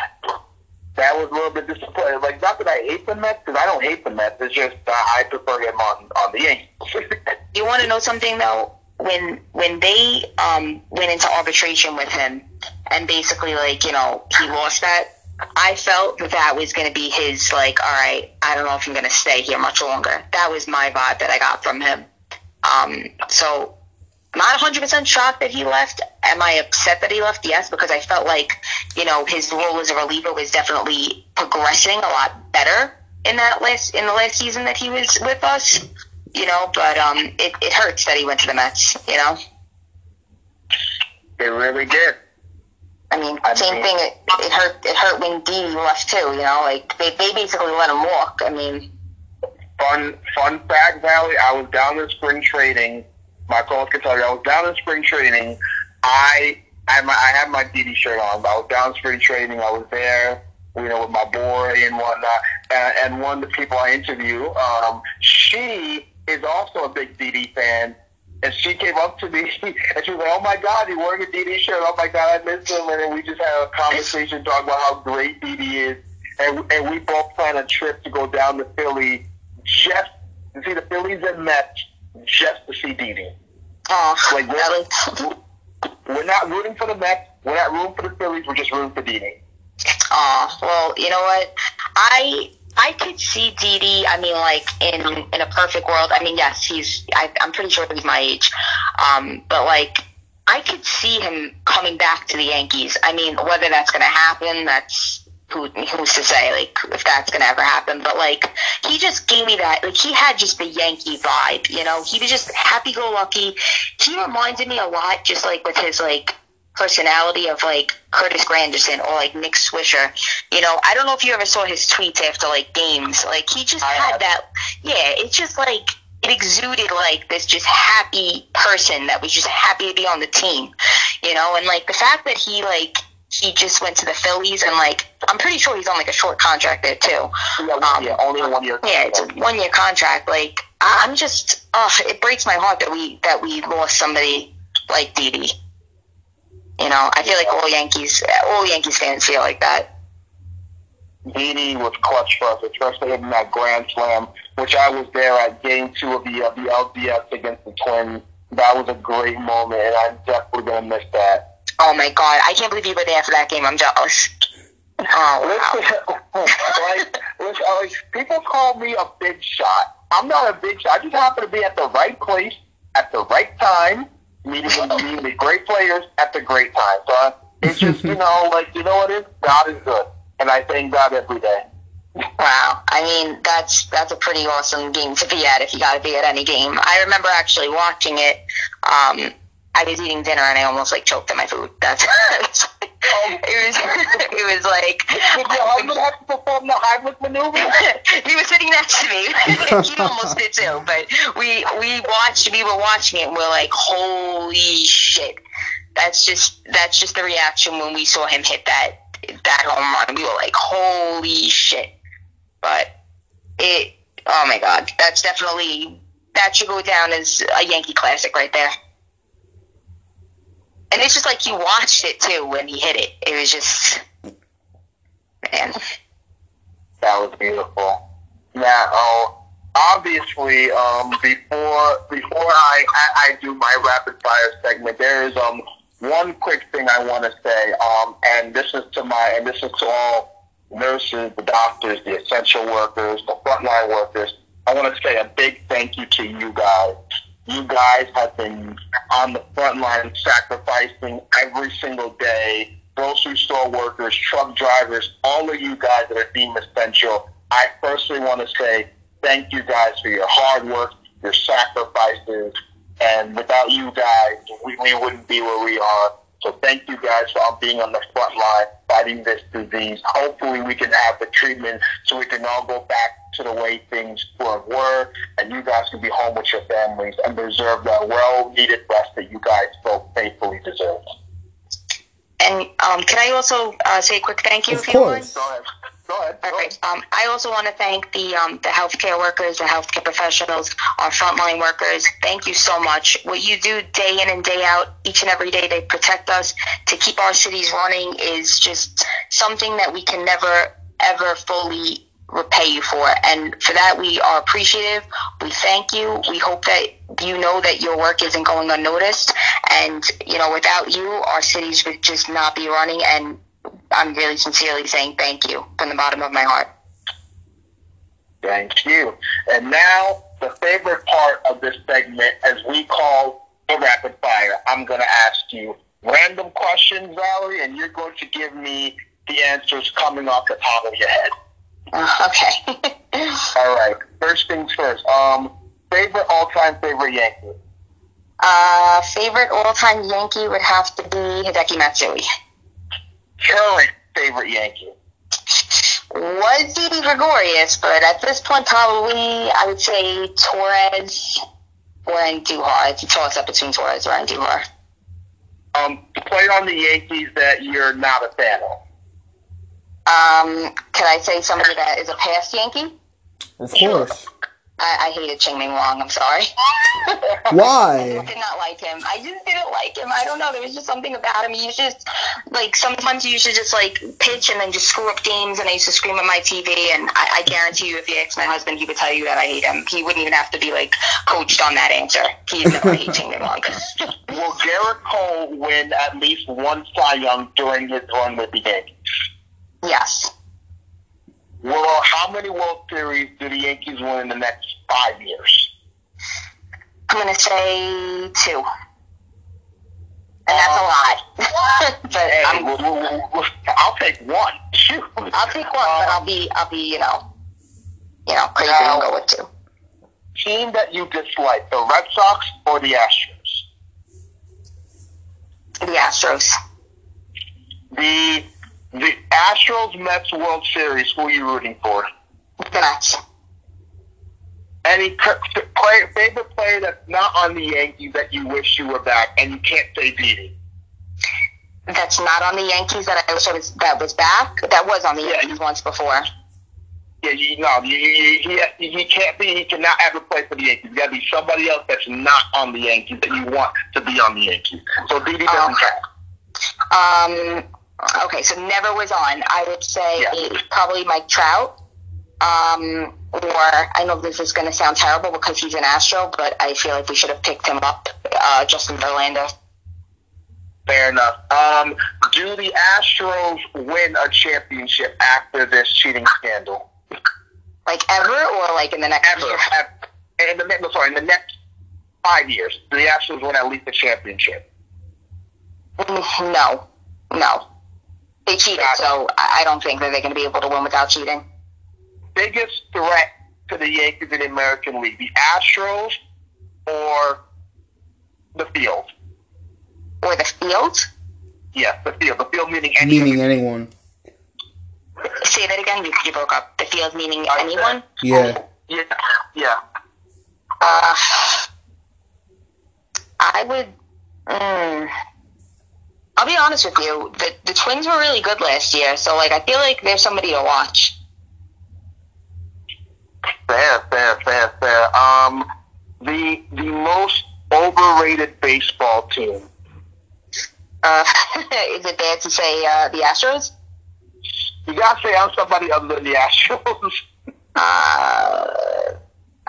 that was a little bit disappointing. Like, not that I hate the Mets, because I don't hate the Mets. It's just uh, I prefer him on on the Yankees. you want to know something though? When when they um, went into arbitration with him, and basically like you know he lost that, I felt that that was going to be his like, all right, I don't know if I'm going to stay here much longer. That was my vibe that I got from him. Um, so not 100% shocked that he left. Am I upset that he left? Yes, because I felt like, you know, his role as a reliever was definitely progressing a lot better in that last in the last season that he was with us. You know, but um, it, it hurts that he went to the Mets. You know, it really did. I mean, I same mean, thing. It, it hurt. It hurt when Dee left too. You know, like they they basically let him walk. I mean, fun fun fact, Valley. I was down in spring training my coach can tell you, I was down in spring training. I I had my, I had my Didi shirt on. I was down in spring training. I was there, you know, with my boy and whatnot. And, and one of the people I interview, um, she is also a big Didi fan. And she came up to me and she was like, "Oh my God, you're wearing a Didi shirt! Oh my God, I miss him!" And then we just had a conversation talking about how great Didi is, and and we both planned a trip to go down to Philly just to see the Phillies and Mets just to see Didi. Oh, like we're, we're not rooting for the Mets. We're not rooting for the Phillies. We're just rooting for Didi. Oh, well, you know what? I I could see Didi. I mean, like in in a perfect world. I mean, yes, he's. I, I'm pretty sure he's my age. Um, but like, I could see him coming back to the Yankees. I mean, whether that's going to happen, that's who who's to say like if that's gonna ever happen. But like he just gave me that like he had just the yankee vibe you know? He was just happy-go-lucky. He reminded me a lot just like with his like personality of like curtis granderson or like nick swisher. You know i don't know if you ever saw his tweets after like games. Like he just had that yeah it's just like it exuded like this just happy person that was just happy to be on the team you know? And like the fact that he like he just went to the Phillies and like I'm pretty sure he's on like a short contract there too. Yeah, um, yeah only one year. Yeah, it's a one year contract. Like I'm just, oh, it breaks my heart that we that we lost somebody like Didi. You know, I feel like all Yankees, all Yankees fans feel like that. Didi was clutch for us, especially in that grand slam, which I was there at Game Two of the of the LDS against the Twins. That was a great moment, and I'm definitely gonna miss that. Oh my god, I can't believe you were there for that game. I'm jealous. Oh, wow. like, listen, like, people call me a big shot. I'm not a big shot. I just happen to be at the right place at the right time, meeting meeting the great players at the great time. So it's just you know, like you know what it is. God is good, and I thank God every day. Wow. I mean, that's that's a pretty awesome game to be at if you got to be at any game. I remember actually watching it. Um, I was eating dinner and I almost like choked on my food. That's oh. it was. It was like. Did your oh, husband have to perform the Heimlich maneuver? he was sitting next to me. he almost did too. But we we watched. We were watching it. and We're like, holy shit! That's just that's just the reaction when we saw him hit that that home run. We were like, holy shit! But it. Oh my god, that's definitely that should go down as a Yankee classic right there. And it's just like you watched it too when he hit it. It was just, man. That was beautiful. Now, oh, obviously, um, before before I, I, I do my rapid fire segment, there is um one quick thing I want to say. Um, and this is to my and this is to all nurses, the doctors, the essential workers, the frontline workers. I want to say a big thank you to you guys. You guys have been on the front line sacrificing every single day. Grocery store workers, truck drivers, all of you guys that are deemed essential. I personally want to say thank you guys for your hard work, your sacrifices, and without you guys, we, we wouldn't be where we are. So thank you guys for being on the front line fighting this disease. Hopefully we can have the treatment so we can all go back to the way things were, were and you guys can be home with your families and deserve that well-needed rest that you guys so faithfully deserve. And um, can I also uh, say a quick thank you? Of if you would? course. Go ahead. Go ahead. Go Okay. ahead. Um, I also want to thank the um, the healthcare workers, the healthcare professionals, our frontline workers. Thank you so much. What you do day in and day out, each and every day, they protect us to keep our cities running is just something that we can never ever fully repay you for. And for that, we are appreciative. We thank you. We hope that you know that your work isn't going unnoticed. And you know, without you, our cities would just not be running. And I'm really sincerely saying thank you from the bottom of my heart. Thank you. And now, the favorite part of this segment, as we call the rapid fire, I'm going to ask you random questions, Valerie, and you're going to give me the answers coming off the top of your head. Uh, okay. All right. First things first. Um, favorite all-time favorite Yankee. uh, favorite all-time Yankee would have to be Hideki Matsui. Current favorite Yankee. Was Didi Gregorius, but at this point, probably I would say Torres or Andujar. It's a toss-up between Torres or Andujar. Um, player on the Yankees that you're not a fan of. Um, can I say somebody that is a past Yankee? Of course. I, I hated Chien-Ming Wang. I'm sorry. Why? I Why? did not like him. I just didn't like him. I don't know. There was just something about him. He was just like sometimes he used to just like pitch and then just screw up games. And I used to scream at my TV. And I, I guarantee you, if you asked my husband, he would tell you that I hate him. He wouldn't even have to be like coached on that answer. He'd know I hate Chien-Ming Wang. Will Gerrit Cole win at least one Cy Young during his run with the Yankees? yes. Well, how many World Series do the Yankees win in the next five years? I'm gonna say two. And that's a lot. but Hey, I'm, we'll- we'll- we'll- I'll take one. Shoot. I'll take one, but I'll be I'll be you know you know crazy and go with two. Team that you dislike, the Red Sox or the Astros? The Astros. The the Astros Mets World Series. Who are you rooting for? The Mets. Any player, favorite player that's not on the Yankees that you wish you were back, and you can't say Didi. That's not on the Yankees. That I wish I was that was back. That was on the Yeah. Yankees once before. Yeah, you, no, you, you, he, he can't be. He cannot ever play for the Yankees. You got to be somebody else that's not on the Yankees that you want to be on the Yankees. So Didi doesn't Oh. count. Um. Okay, so never was on. I would say Yeah. probably Mike Trout. Um. Or I know this is going to sound terrible because he's an Astro, but I feel like we should have picked him up. Uh, Justin Verlander. Fair enough. Um, do the Astros win a championship after this cheating scandal? Like ever, or like in the next Ever? year? In the no, sorry, in the next five years, do the Astros win at least a championship? Mm, No, no. They cheated, so I I don't think that they're going to be able to win without cheating. biggest threat to the Yankees in the American League? The Astros or the field? Or the field? Yes, the field. The field meaning anyone. Meaning anyone. Say that again. You, you broke up. The field meaning I anyone? Yeah. Yeah, yeah. Uh, I would. Mm, I'll be honest with you. The the Twins were really good last year, so like I feel like there's somebody to watch. Fair, fair, fair, fair. Um, the the most overrated baseball team. Uh, is it bad to say uh, the Astros? You gotta say I'm somebody other than the Astros. Uh,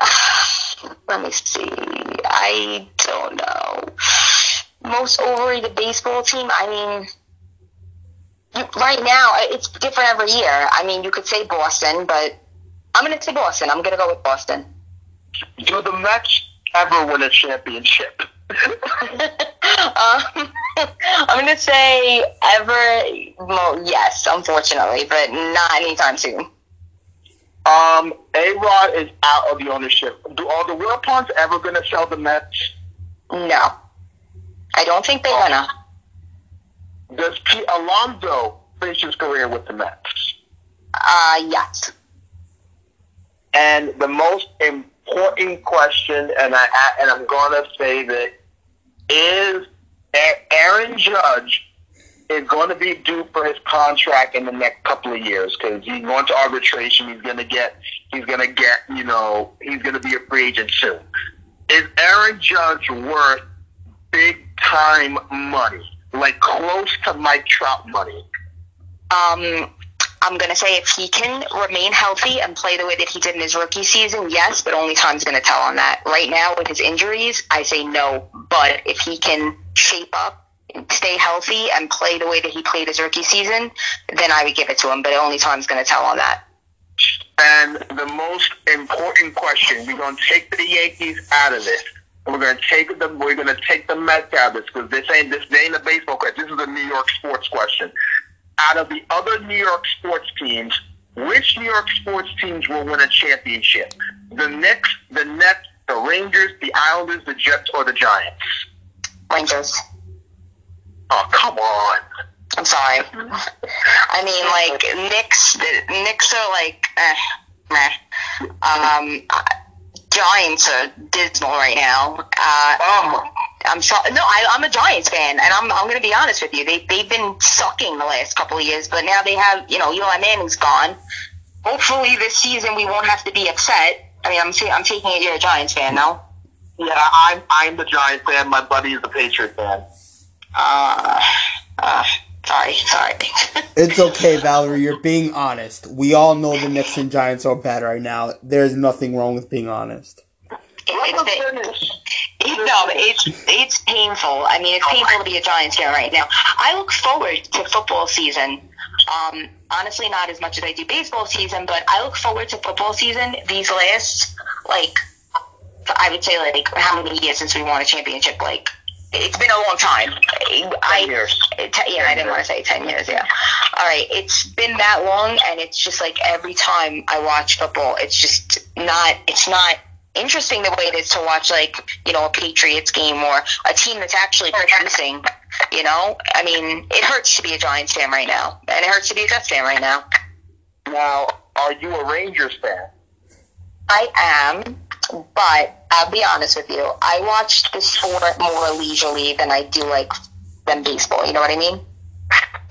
let me see. I don't know. Most overrated baseball team. I mean, you, right now it's different every year. I mean, you could say Boston, but I'm gonna say Boston. I'm gonna go with Boston. Do the Mets ever win a championship? um, I'm gonna say ever. Well, yes, unfortunately, but not anytime soon. Um, A Rod is out of the ownership. Do are the Wilpons ever gonna sell the Mets? No, I don't think they're gonna. Does Pete Alonso finish his career with the Mets? Uh, yes. And the most important question, and I and I'm gonna say that is Aaron Judge is going to be due for his contract in the next couple of years because he's going to arbitration. He's going to get, he's going to get, you know, he's going to be a free agent soon. Is Aaron Judge worth big time money, like close to Mike Trout money? Um, I'm gonna say if he can remain healthy and play the way that he did in his rookie season, yes, but only time's gonna tell on that. Right now, with his injuries, I say no. But if he can shape up, stay healthy, and play the way that he played his rookie season, then I would give it to him. But only time's gonna tell on that. And the most important question, we're going to take the Yankees out of this. And we're going to take them. We're going to take the of this because this ain't this ain't a baseball question. This is a New York sports question. Out of the other New York sports teams, which New York sports teams will win a championship? The Knicks, the Nets, the Rangers, the Islanders, the Jets, or the Giants? Rangers. Oh, come on. I'm sorry. I mean, like Knicks. The Knicks are like, eh, meh. Um, Giants are dismal right now. Uh, Um, I'm sorry. No, I, I'm a Giants fan, and I'm I'm going to be honest with you. They they've been sucking the last couple of years, but now they have you know Eli Manning's gone. Hopefully this season we won't have to be upset. I mean, I'm I'm taking it you're a Giants fan now. yeah, I'm I'm the Giants fan. My buddy is the Patriot fan. Uh, uh, sorry, sorry. It's okay, Valerie. You're being honest. We all know the Knicks and Giants are bad right now. There's nothing wrong with being honest. It's, it's, it, no, it's it's painful. I mean, it's painful to be a Giants fan right now. I look forward to football season. Um, honestly, not as much as I do baseball season, but I look forward to football season. These last, like, I would say, like, how many years since we won a championship? Like, it's been a long time. I, Ten years. Te- yeah, I didn't want to say 10 years, yeah. All right, it's been that long, and it's just like every time I watch football, it's just not, it's not interesting the way it is to watch, like, you know, a Patriots game or a team that's actually producing, you know? I mean, it hurts to be a Giants fan right now, and it hurts to be a Jets fan right now. Now, are you a Rangers fan? I am, but I'll be honest with you. I watch the sport more leisurely than I do, like, than baseball, you know what I mean?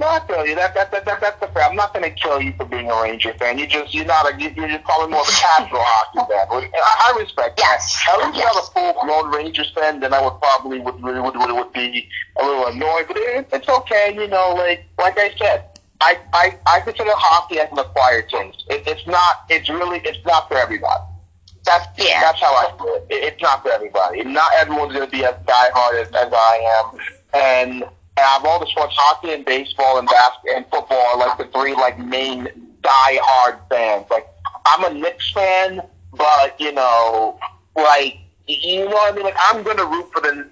No, I feel you. That, that, that, that, that's the fair. I'm not going to kill you for being a Ranger fan. You just you're not a you- you're just probably more of a casual hockey fan. I, I respect. Yes. That. At least Yes. you're not a full blown Rangers fan. Then I would probably would would, would, would, would be a little annoyed. But it, it's okay. You know, like like I said, I I, I consider hockey as an acquired taste. It, it's not. It's really. It's not for everybody. That's Yeah. that's how I feel it. it. It's not for everybody. Not everyone's going to be as diehard as, as I am. And of all the sports, hockey and baseball and basketball and football are like the three like main diehard fans. Like I'm a Knicks fan, but you know, like you know what I mean. Like I'm gonna root for the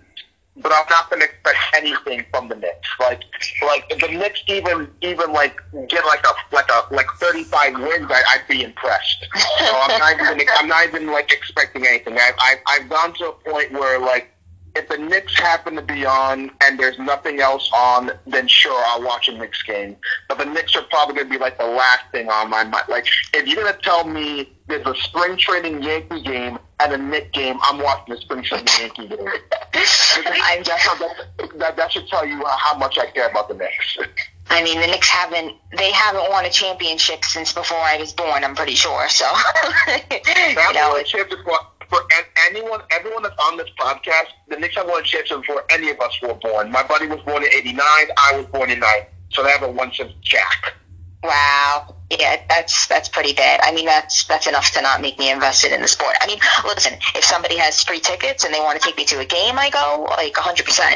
but I'm not going to expect anything from the Knicks. Like, like if the Knicks even even like get like a like a like 35 wins, I, I'd be impressed. So I'm not even I'm not even like expecting anything. I've I've, I've gone to a point where like if the Knicks happen to be on and there's nothing else on, then sure, I'll watch a Knicks game. But the Knicks are probably going to be like the last thing on my mind. Like, if you're going to tell me there's a spring training Yankee game and a Knicks game, I'm watching the spring training Yankee game. I, that, that, that should tell you how much I care about the Knicks. I mean, the Knicks haven't they haven't won a championship since before I was born. I'm pretty sure. So, you know, a championship for anyone, everyone that's on this podcast, the Knicks have won a championship before any of us were born. My buddy was born in '89. I was born in '9, so they haven't won since Jack. Wow. Yeah, that's that's pretty bad. I mean, that's that's enough to not make me invested in the sport. I mean, listen, if somebody has free tickets and they want to take me to a game, I go like 100%.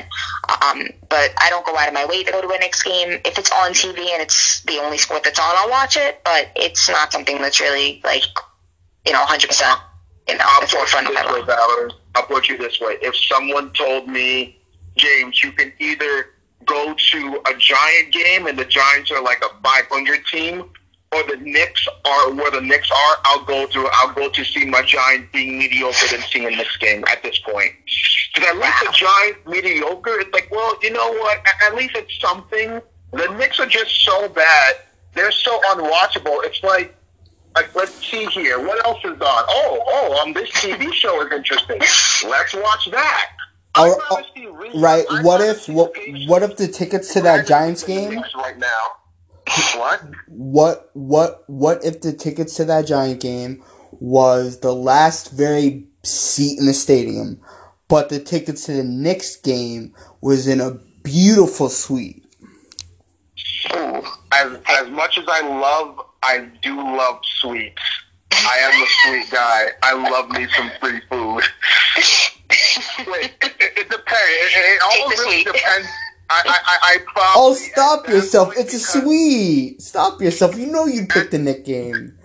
Um, but I don't go out of my way to go to a Knicks game. If it's on TV and it's the only sport that's on, I'll watch it. But it's not something that's really like, you know, 100% you know, I'll put you this way, Valerie. I'll put you this way. If someone told me, James, you can either go to a Giant game and the Giants are like a 500 team, or the Knicks are where the Knicks are, I'll go to I'll go to see my Giants being mediocre than seeing a Knicks game at this point. Because at least the Giants mediocre, it's like, well, you know what? At least it's something. The Knicks are just so bad. They're so unwatchable. It's like like, let's see here. What else is on? Oh, oh, um, this TV show is interesting. Let's watch that. Or, right. What if what, what if the tickets to that Giants game right now? What? What what what if the tickets to that Giant game was the last very seat in the stadium, but the tickets to the Knicks game was in a beautiful suite. As as much as I love I do love sweets. I am a sweet guy. I love me some free food. Wait, it, it, it depends. It, it all really depends. I, I, I probably oh, stop yourself! It's a sweet. Stop yourself! You know you'd pick the Nick game.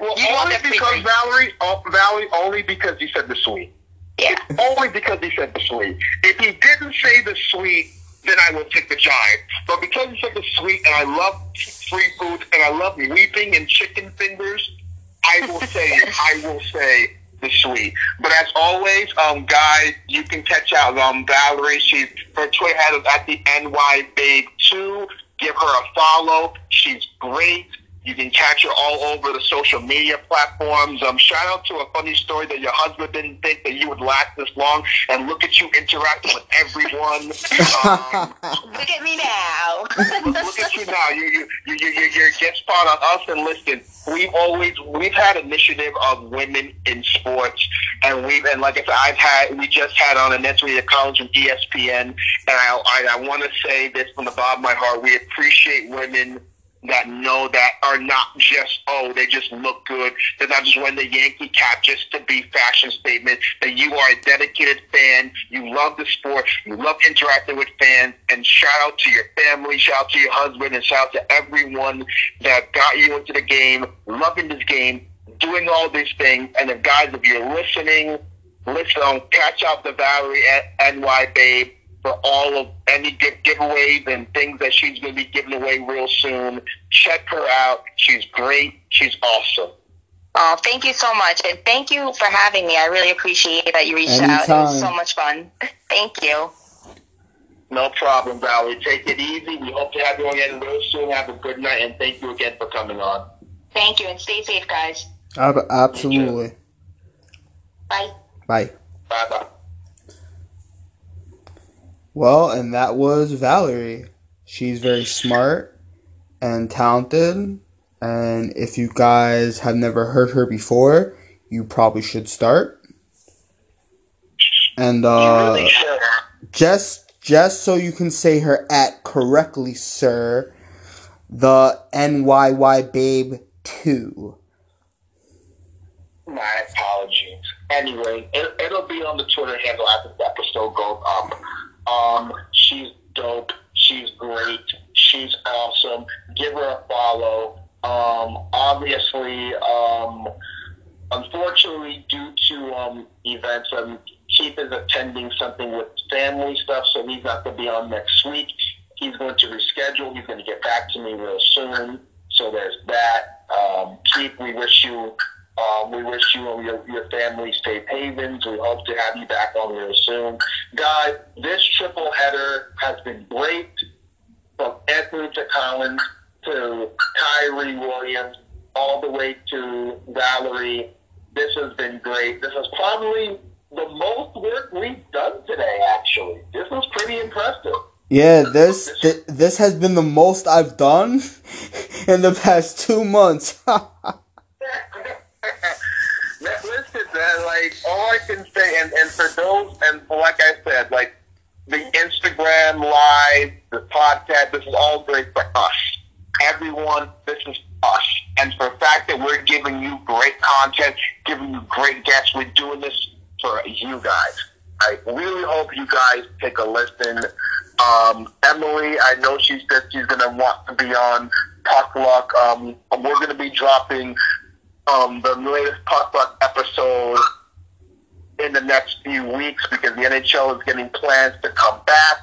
well, you only because Valerie, oh, Valerie, only because he said the sweet. Yeah. Only because he said the sweet. If he didn't say the sweet, then I will pick the Giants. But because he said the sweet, and I love free food, and I love weeping and chicken fingers, I will say I will say the sweet. But as always, um, guys, you can catch out um Valerie. She's her Twitter handle at the NY Babe Two. Give her a follow. She's great. You can catch her all over the social media platforms. Um, shout out to a funny story that your husband didn't think that you would last this long, and look at you interacting with everyone. Um, look at me now. look, at you now. You you you you you you're spot on us. And listen, we've always we've had initiative of women in sports, and we've and like I said, I've had we just had on a Netsuite Collins from ESPN, and I I, I want to say this from the bottom of my heart. We appreciate women that know that are not just oh they just look good. They're not just wearing the Yankee cap just to be fashion statement. That you are a dedicated fan. You love the sport. You love interacting with fans. And shout out to your family. Shout out to your husband. And shout out to everyone that got you into the game, loving this game, doing all these things. And the guys, if you're listening, listen, catch up the Valerie at NY Babe for all of any giveaways and things that she's going to be giving away real soon. Check her out. She's great. She's awesome. Oh, thank you so much. And thank you for having me. I really appreciate that you reached Anytime. out. It was so much fun. thank you. No problem, Valerie. Take it easy. We hope to have you again real soon. Have a good night, and thank you again for coming on. Thank you, and stay safe, guys. Absolutely. Bye. Bye. Bye bye. Well, and that was Valerie. She's very smart and talented. And if you guys have never heard her before, you probably should start. And uh, really just just so you can say her at correctly, sir, the NYY Babe two. My apologies. Anyway, it, it'll be on the Twitter handle after the episode goes up. Um, she's dope. She's great. She's awesome. Give her a follow. Um, obviously, um, unfortunately, due to um, events, um, Keith is attending something with family stuff, so he's not going to be on next week. He's going to reschedule. He's going to get back to me real soon. So there's that. Um, Keith, we wish you um, we wish you and your, your family safe havens. We hope to have you back on real soon. Guys, this triple header has been great from Anthony to Collins to Kyrie Williams all the way to Valerie. This has been great. This is probably the most work we've done today, actually. This was pretty impressive. Yeah, this th- this has been the most I've done in the past two months. Listen, man, like all I can say, and, and for those, and like I said, like the Instagram live, the podcast, this is all great for us. Everyone, this is us. And for the fact that we're giving you great content, giving you great guests, we're doing this for you guys. I really hope you guys take a listen. Um, Emily, I know she said she's going to want to be on Puck Luck. Um, we're going to be dropping um, the latest Puck Luck episode in the next few weeks because the NHL is getting plans to come back.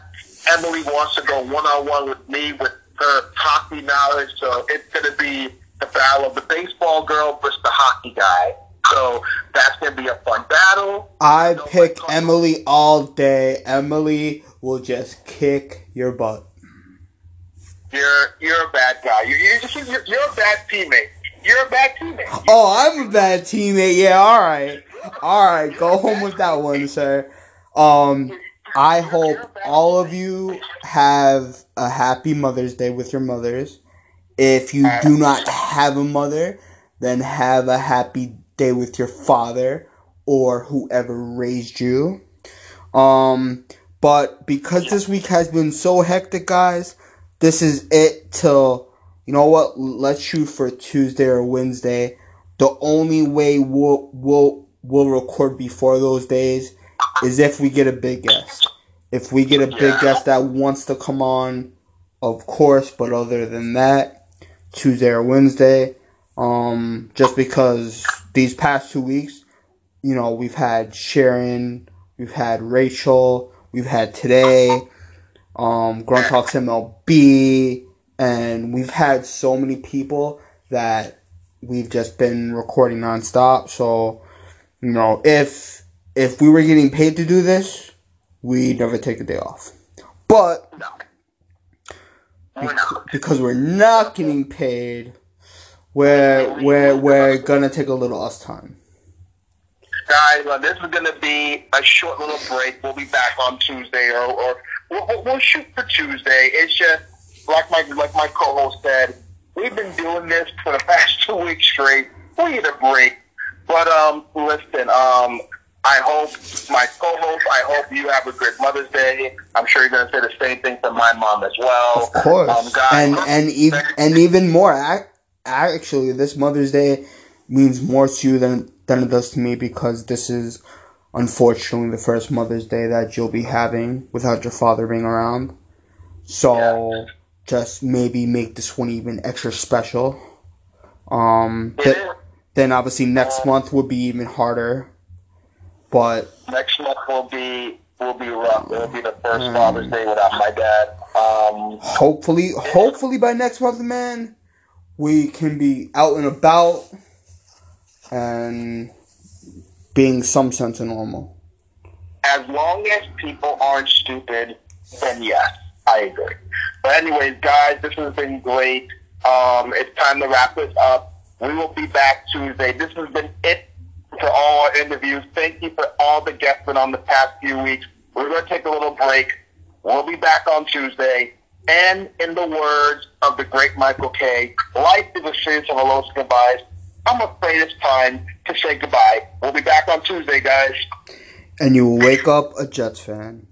Emily wants to go one on one with me with her hockey knowledge, so it's going to be the battle of the baseball girl versus the hockey guy. So that's going to be a fun battle. I pick Emily all day. Emily will just kick your butt. You're you're a bad guy. You're you're, just, you're, you're a bad teammate. You're a bad teammate. Oh, I'm a bad teammate. Yeah, all right, all right. Go home with that one, sir. Um, I hope all of you have a happy Mother's Day with your mothers. If you do not have a mother, then have a happy day with your father or whoever raised you. Um, but because this week has been so hectic, guys, this is it till you know what? Let's shoot for Tuesday or Wednesday. The only way we'll we'll we'll record before those days is if we get a big guest. If we get a big Yeah. guest that wants to come on, of course. But other than that, Tuesday or Wednesday. Um, just because these past two weeks, you know, we've had Sharon, we've had Rachel, we've had today, um, Grunt Talks MLB, and we've had so many people that we've just been recording nonstop. So, you know, if if we were getting paid to do this, we'd never take a day off. But No. We're because we're not getting paid, we're we're we're gonna take a little us time. Guys, this is going to be a short little break. We'll be back on Tuesday, or, or we'll- we'll shoot for Tuesday. It's just like my like my co-host said, we've been doing this for the past two weeks straight. We need a break. But um, listen, um, I hope my co-host. I hope you have a great Mother's Day. I'm sure you're going to say the same thing for my mom as well. Of course, Um, guys, and and even and even more. ac- Actually, this Mother's Day means more to you than than it does to me because this is unfortunately the first Mother's Day that you'll be having without your father being around. So just maybe make this one even extra special. Um, th- then obviously next month would be even harder. But next month will be will be rough. It'll be the first Father's Day without my dad. Um, hopefully, hopefully by next month, man, we can be out and about and being some sense of normal. as long as people aren't stupid, then yes, I agree. But anyways, guys, this has been great. Um, it's time to wrap this up. We will be back Tuesday. This has been it for all our interviews. Thank you for all the guests been on the past few weeks. We're going to take a little break. We'll be back on Tuesday. And in the words of the great Michael Kay, life is a series of and goodbyes. I'm afraid it's time to say goodbye. We'll be back on Tuesday, guys. And you will wake up a Jets fan.